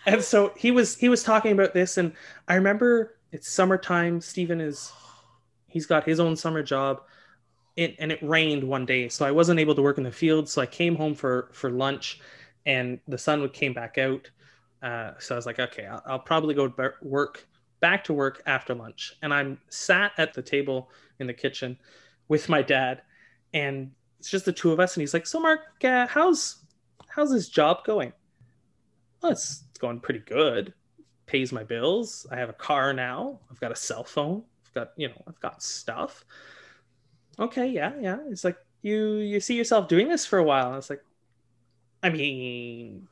and so he was he was talking about this and I remember it's summertime. Stephen is he's got his own summer job. It, and it rained one day, so I wasn't able to work in the field. So I came home for for lunch, and the sun came back out. Uh, so I was like, okay, I'll, I'll probably go to work back to work after lunch. And I'm sat at the table in the kitchen with my dad, and it's just the two of us. And he's like, so Mark, uh, how's how's this job going? Well, it's, going pretty good. Pays my bills. I have a car now. I've got a cell phone. I've got you know I've got stuff okay yeah yeah it's like you you see yourself doing this for a while and it's like i mean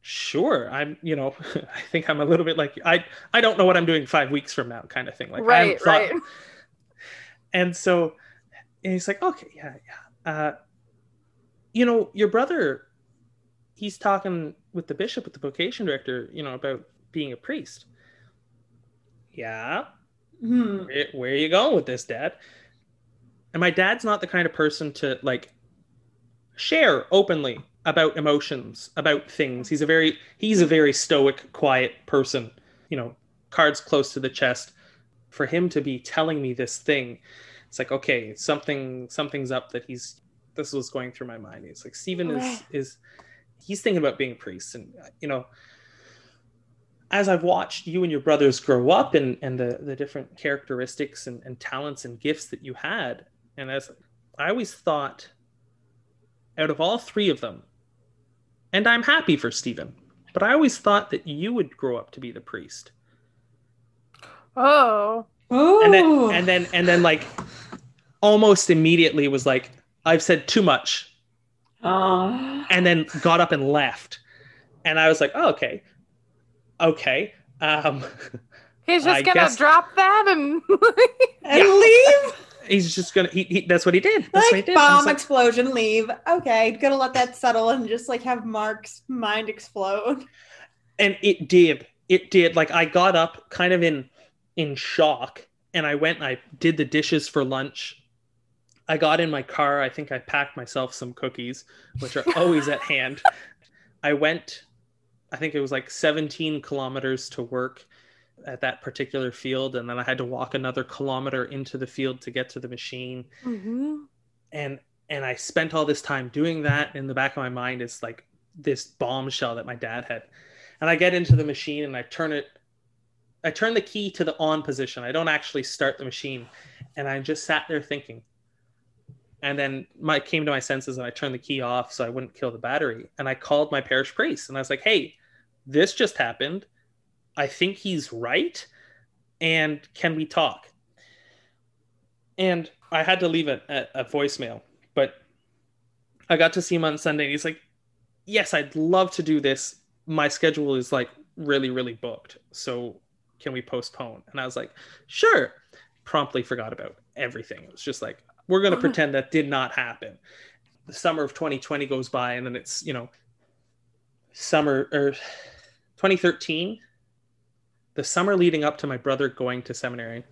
sure i'm you know i think i'm a little bit like i i don't know what i'm doing five weeks from now kind of thing like right, thought- right. and so and he's like okay yeah yeah uh you know your brother he's talking with the bishop with the vocation director you know about being a priest. Yeah. Hmm. where, where are you going with this dad? And my dad's not the kind of person to like share openly about emotions about things. He's a very he's a very stoic quiet person. You know cards close to the chest. For him to be telling me this thing it's like okay something something's up that he's this was going through my mind. It's like stephen is is he's thinking about being a priest and uh, you know as I've watched you and your brothers grow up and, and the, the different characteristics and, and talents and gifts that you had, and as I always thought, out of all three of them, and I'm happy for Stephen, but I always thought that you would grow up to be the priest. Oh. Ooh. And then and then and then like almost immediately was like, I've said too much, Oh. and then got up and left. And I was like, oh, okay. Okay. Um He's just I gonna guess- drop that and and Yeah. leave. he's just gonna he, he that's what he did. That's what he Like did. Bomb like, explosion, leave. Okay, gonna let that settle and just like have Mark's mind explode. and it did it did like i got up kind of in in shock and i went and i did the dishes for lunch i got in my car i think i packed myself some cookies which are always at hand i went i think it was like 17 kilometers to work at that particular field and then i had to walk another kilometer into the field to get to the machine Mhm. and and I spent all this time doing that. In the back of my mind is like this bombshell that my dad had, and I get into the machine and I turn it, I turn the key to the on position. I don't actually start the machine, and I just sat there thinking. And then my came to my senses and I turned the key off so I wouldn't kill the battery. And I called my parish priest and I was like, "Hey, this just happened. I think he's right, and can we talk?" And I had to leave a, a, a voicemail but I got to see him on Sunday and he's like, Yes, I'd love to do this. My schedule is like really, really booked. So can we postpone? And I was like, Sure. Promptly forgot about everything. It was just like, we're gonna pretend that did not happen. The summer of 2020 goes by and then it's, you know, summer or 2013. The summer leading up to my brother going to seminary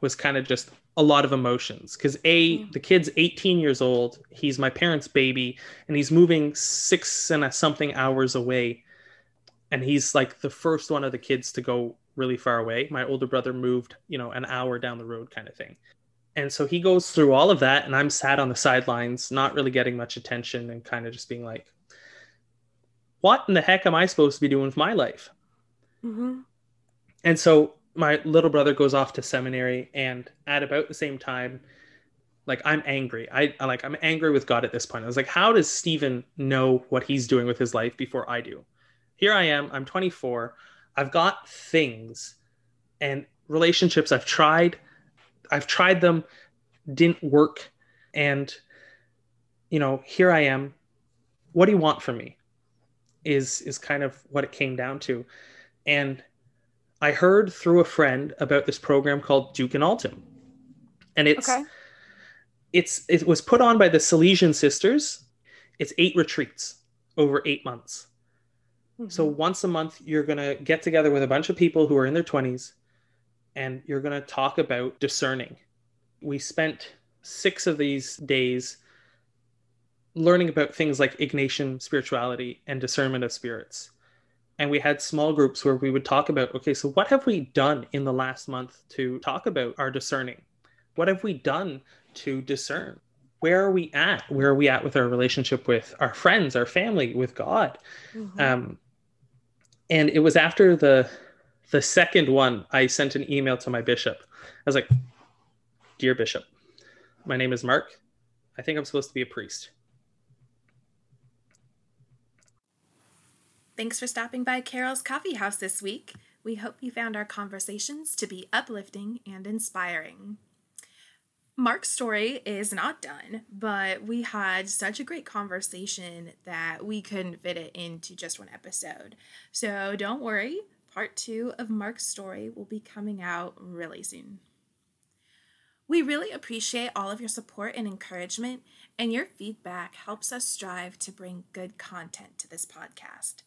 was kind of just a lot of emotions because a Mm. the kid's 18 years old he's my parents baby and he's moving six and a something hours away and he's like the first one of the kids to go really far away my older brother moved you know an hour down the road kind of thing and so he goes through all of that and i'm sat on the sidelines not really getting much attention and kind of just being like what in the heck am i supposed to be doing with my life? Mhm. and so my little brother goes off to seminary and at about the same time like i'm angry. I I- like i'm angry with god at this point. I was like how does stephen know what he's doing with his life before i do? Here i am i'm 24 i've got things and relationships i've tried i've tried them didn't work. And, you know, here I am. What do you want from me? Is is kind of what it came down to. And I heard through a friend about this program called Duc in Altum. And it's okay. it's it was put on by the Salesian sisters. It's eight retreats over eight months. Mm-hmm. So once a month, you're going to get together with a bunch of people who are in their 20s and you're going to talk about discerning. We spent six of these days learning about things like Ignatian spirituality and discernment of spirits. And we had small groups where we would talk about okay, so what have we done in the last month to talk about our discerning? What have we done to discern? Where are we at? Where are we at with our relationship with our friends, our family, with God? Mm-hmm. Um, and it was after the the second one i sent an email to my bishop. I was like dear bishop my name is mark. I think i'm supposed to be a priest. Thanks for stopping by carol's coffee house this week. We hope you found our conversations to be uplifting and inspiring. Mark's story is not done, but we had such a great conversation that we couldn't fit it into just one episode. So don't worry, part two of Mark's story will be coming out really soon. We really appreciate all of your support and encouragement, and your feedback helps us strive to bring good content to this podcast.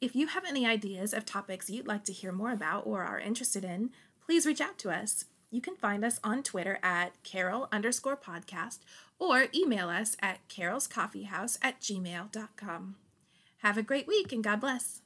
If you have any ideas of topics you'd like to hear more about or are interested in, please reach out to us. You can find us on Twitter at Carol underscore podcast or email us at carolscoffeehouse at gmail.com. Have a great week and God bless.